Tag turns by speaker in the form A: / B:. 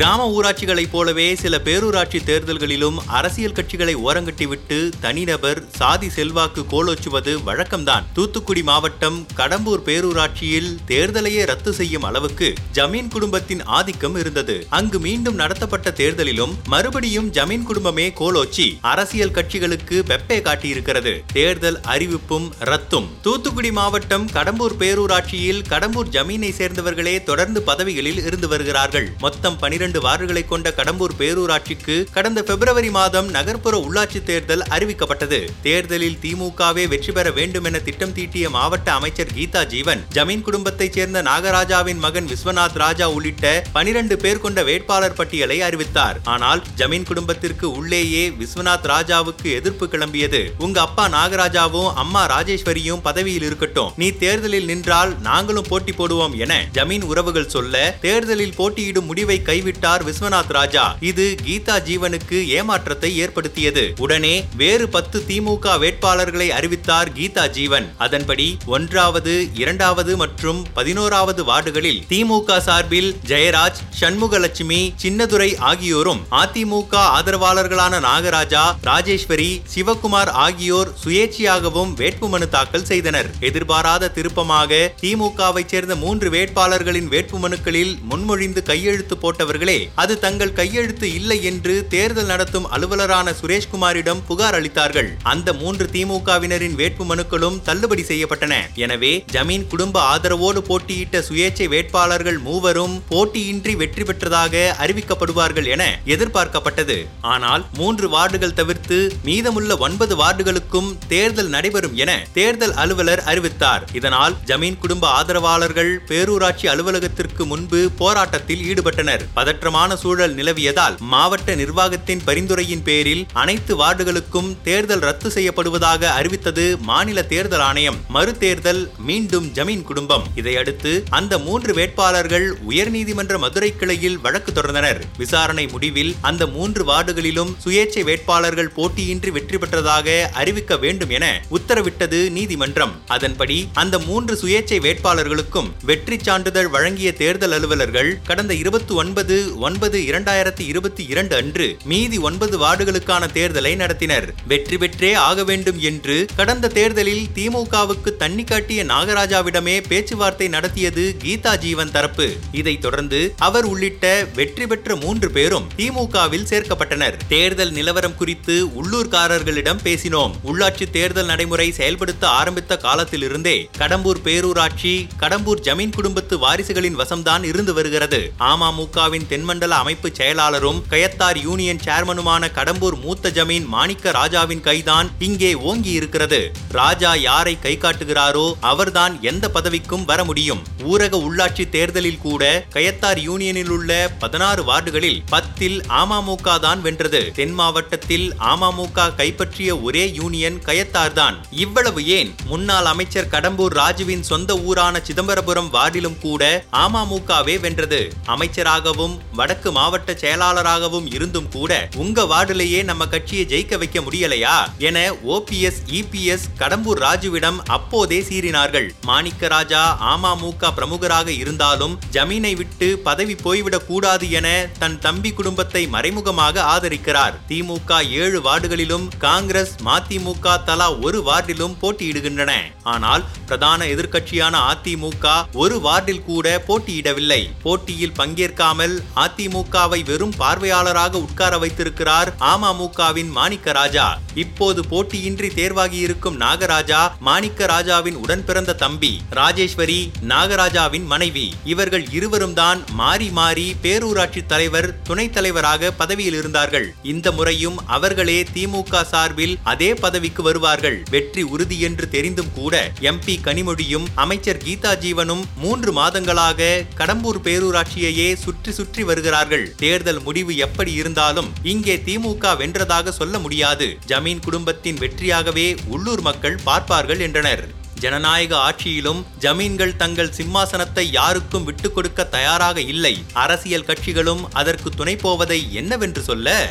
A: கிராம ஊராட்சிகளைப் போலவே சில பேரூராட்சி தேர்தல்களிலும் அரசியல் கட்சிகளை ஓரங்கட்டிவிட்டு தனிநபர் சாதி செல்வாக்கு கோலோச்சுவது வழக்கம்தான். தூத்துக்குடி மாவட்டம் கடம்பூர் பேரூராட்சியில் தேர்தலையே ரத்து செய்யும் அளவுக்கு ஜமீன் குடும்பத்தின் ஆதிக்கம் இருந்தது. அங்கு மீண்டும் நடத்தப்பட்ட தேர்தலிலும் மறுபடியும் ஜமீன் குடும்பமே கோலோச்சி. அரசியல் கட்சிகளுக்கு வெப்பே காட்டியிருக்கிறது. தேர்தல் அறிவிப்பும் ரத்தும். தூத்துக்குடி மாவட்டம் கடம்பூர் பேரூராட்சியில் கடம்பூர் ஜமீனை சேர்ந்தவர்களே தொடர்ந்து பதவிகளில் இருந்து வருகிறார்கள். மொத்தம் பனிரெண்டு வார்டுகளை கொண்ட கடம்பூர் பேரூராட்சிக்கு கடந்த பிப்ரவரி மாதம் நகர்ப்புற உள்ளாட்சி தேர்தல் அறிவிக்கப்பட்டது. தேர்தலில் திமுகவே வெற்றி பெற வேண்டும் என திட்டம் தீட்டிய மாவட்ட அமைச்சர் கீதா ஜீவன் ஜமீன் குடும்பத்தைச் சேர்ந்த நாகராஜாவின் மகன் விஸ்வநாத் ராஜா உள்ளிட்ட பனிரெண்டு பேர் கொண்ட வேட்பாளர் பட்டியலை அறிவித்தார். ஆனால் ஜமீன் குடும்பத்திற்கு உள்ளேயே விஸ்வநாத் ராஜாவுக்கு எதிர்ப்பு கிளம்பியது. உங்க அப்பா நாகராஜாவும் அம்மா ராஜேஸ்வரியும் பதவியில் இருக்கட்டும். நீ தேர்தலில் நின்றால் நாங்களும் போட்டி போடுவோம் என ஜமீன் உறவுகள் சொல்ல தேர்தலில் போட்டியிடும் முடிவை கைவிட்டு கைவிட்டார் விஸ்வநாத் ராஜா இது கீதா ஜீவனுக்கு ஏமாற்றத்தை ஏற்படுத்தியது. உடனே வேறு பத்து திமுக வேட்பாளர்களை அறிவித்தார் கீதா ஜீவன். அதன்படி ஒன்றாவது இரண்டாவது மற்றும் பதினோராவது வார்டுகளில் திமுக சார்பில் ஜெயராஜ் சண்முகலட்சுமி சின்னதுரை ஆகியோரும் அதிமுக ஆதரவாளர்களான நாகராஜா ராஜேஸ்வரி சிவகுமார் ஆகியோர் சுயேட்சையாகவும் வேட்புமனு தாக்கல் செய்தனர். எதிர்பாராத திருப்பமாக திமுகவை சேர்ந்த மூன்று வேட்பாளர்களின் வேட்புமனுக்களில் முன்மொழிந்து கையெழுத்து போட்டவர்களே அது தங்கள் கையெழுத்து இல்லை என்று தேர்தல் நடத்தும் அலுவலரான சுரேஷ்குமாரிடம் புகார் அளித்தார்கள். அந்த மூன்று திமுகவினரின் வேட்பு மனுக்களும் தள்ளுபடி செய்யப்பட்டன. எனவே ஜமீன் குடும்ப ஆதரவோடு போட்டியிட்ட சுயேட்சை வேட்பாளர்கள் மூவரும் போட்டியின்றி வெற்றி பெற்றதாக அறிவிக்கப்படுவார்கள் என எதிர்பார்க்கப்பட்டது. ஆனால் மூன்று வார்டுகள் தவிர்த்து மீதமுள்ள ஒன்பது வார்டுகளுக்கும் தேர்தல் நடைபெறும் என தேர்தல் அலுவலர் அறிவித்தார். இதனால் ஜமீன் குடும்ப ஆதரவாளர்கள் பேரூராட்சி அலுவலகத்திற்கு முன்பு போராட்டத்தில் ஈடுபட்டனர். பதற்றமான சூழல் நிலவியதால் மாவட்ட நிர்வாகத்தின் பரிந்துரையின் பேரில் அனைத்து வார்டுகளுக்கும் தேர்தல் ரத்து செய்யப்படுவதாக அறிவித்தது மாநில தேர்தல் ஆணையம். மறுதேர்தல் மீண்டும் ஜமீன் குடும்பம். இதையடுத்து அந்த மூன்று வேட்பாளர்கள் உயர்நீதிமன்ற மதுரை கிளையில் வழக்கு தொடர்ந்தனர். விசாரணை முடிவில் அந்த மூன்று வார்டுகளிலும் சுயேட்சை வேட்பாளர்கள் போட்டியின்றி வெற்றி பெற்றதாக அறிவிக்க வேண்டும் என உத்தரவிட்டது நீதிமன்றம். அதன்படி அந்த மூன்று சுயேட்சை வேட்பாளர்களுக்கும் வெற்றி சான்றிதழ் வழங்கிய தேர்தல் அலுவலர்கள் கடந்த இருபத்தி ஒன்பது ஒன்பது இரண்டாயிரத்தி இருபத்தி இரண்டு அன்று மீதி ஒன்பது வார்டுகளுக்கான தேர்தலை நடத்தினர். வெற்றி பெற்றே ஆக வேண்டும் என்று கடந்த தேர்தலில் திமுகவுக்கு தண்ணி காட்டிய நாகராஜாவிடமே பேச்சுவார்த்தை நடத்தியது கீதா ஜீவன் தரப்பு. இதைத் தொடர்ந்து அவர் உள்ளிட்ட வெற்றி பெற்ற மூன்று பேரும் திமுகவில் சேர்க்கப்பட்டனர். தேர்தல் நிலவரம் குறித்து உள்ளூர்காரர்களிடம் பேசினோம். உள்ளாட்சி தேர்தல் நடைமுறை செயல்படுத்த ஆரம்பித்த காலத்திலிருந்தே கடம்பூர் பேரூராட்சி கடம்பூர் ஜமீன் குடும்பத்து வாரிசுகளின் வசம்தான் இருந்து வருகிறது. அமமுகவின் தென்மண்டல அமைப்பு செயலாளரும் கயத்தார் யூனியன் சேர்மனுமான கடம்பூர் மூத்த ஜமீன் மாணிக்க ராஜாவின் கைதான் இங்கே ஓங்கி இருக்கிறது ராஜா யாரை கை காட்டுகிறாரோ அவர்தான் எந்த பதவிக்கும் வர முடியும். ஊரக உள்ளாட்சி தேர்தலில் கூட கயத்தார் யூனியனில் உள்ள பதினாறு வார்டுகளில் பத்தில் அமமுக தான் வென்றது. தென் மாவட்டத்தில் அமமுக கைப்பற்றிய ஒரே யூனியன் கயத்தார் தான். இவ்வளவு ஏன்? முன்னாள் அமைச்சர் கடம்பூர் ராஜுவின் சொந்த ஊரான சிதம்பரபுரம் வார்டிலும் கூட அமமுகவே வென்றது. அமைச்சராகவும் வடக்கு மாவட்ட செயலாளராகவும் இருந்தும் கூட உங்க வார்டிலேயே நம்ம கட்சியை ஜெயிக்க வைக்க முடியலையா என ஓபிஎஸ் இபிஎஸ் கடம்பூர் ராஜுவிடம் அப்போதே சீறினார்கள். மாணிக்க ராஜா அமமுக பிரமுகராக இருந்தாலும் ஜமீனை விட்டு பதவி போய்விடக் கூடாது என தன் தம்பி குடும்பத்தை மறைமுகமாக ஆதரிக்கிறார். திமுக ஏழு வார்டுகளிலும் காங்கிரஸ் மதிமுக தலா ஒரு வார்டிலும் போட்டியிடுகின்றன. ஆனால் பிரதான எதிர்க்கட்சியான அதிமுக ஒரு வார்டில் கூட போட்டியிடவில்லை. போட்டியில் பங்கேற்காமல் அதிமுகவை வெறும் பார்வையாளராக உட்கார வைத்திருக்கிறார் அமமுகவின் மாணிக்க ராஜா. இப்போது போட்டியின்றி தேர்வாகி இருக்கும் நாகராஜா மாணிக்க ராஜாவின் உடன் பிறந்த தம்பி ராஜேஸ்வரி நாகராஜாவின் மனைவி. இவர்கள் இருவரும் தான் மாறி மாறி பேரூராட்சி தலைவர் துணைத் தலைவராக பதவியில் இருந்தார்கள். இந்த முறையும் அவர்களே திமுக சார்பில் அதே பதவிக்கு வருவார்கள். வெற்றி உறுதி என்று தெரிந்தும் கூட எம்பி கனிமொழியும் அமைச்சர் கீதா ஜீவனும் மூன்று மாதங்களாக கடம்பூர் பேரூராட்சியையே சுற்றி சுற்றி வருகிறார்கள். தேர்தல் முடிவு எப்படி இருந்தாலும் இங்கே திமுக வென்றதாக சொல்ல முடியாது. ஜமீன் குடும்பத்தின் வெற்றியாகவே உள்ளூர் மக்கள் பார்ப்பார்கள் என்றனர். ஜனநாயக ஆட்சியிலும் ஜமீன்கள் தங்கள் சிம்மாசனத்தை யாருக்கும் விட்டுக் கொடுக்க தயாராக இல்லை. அரசியல் கட்சிகளும் அதற்கு துணை போவதை என்னவென்று சொல்ல?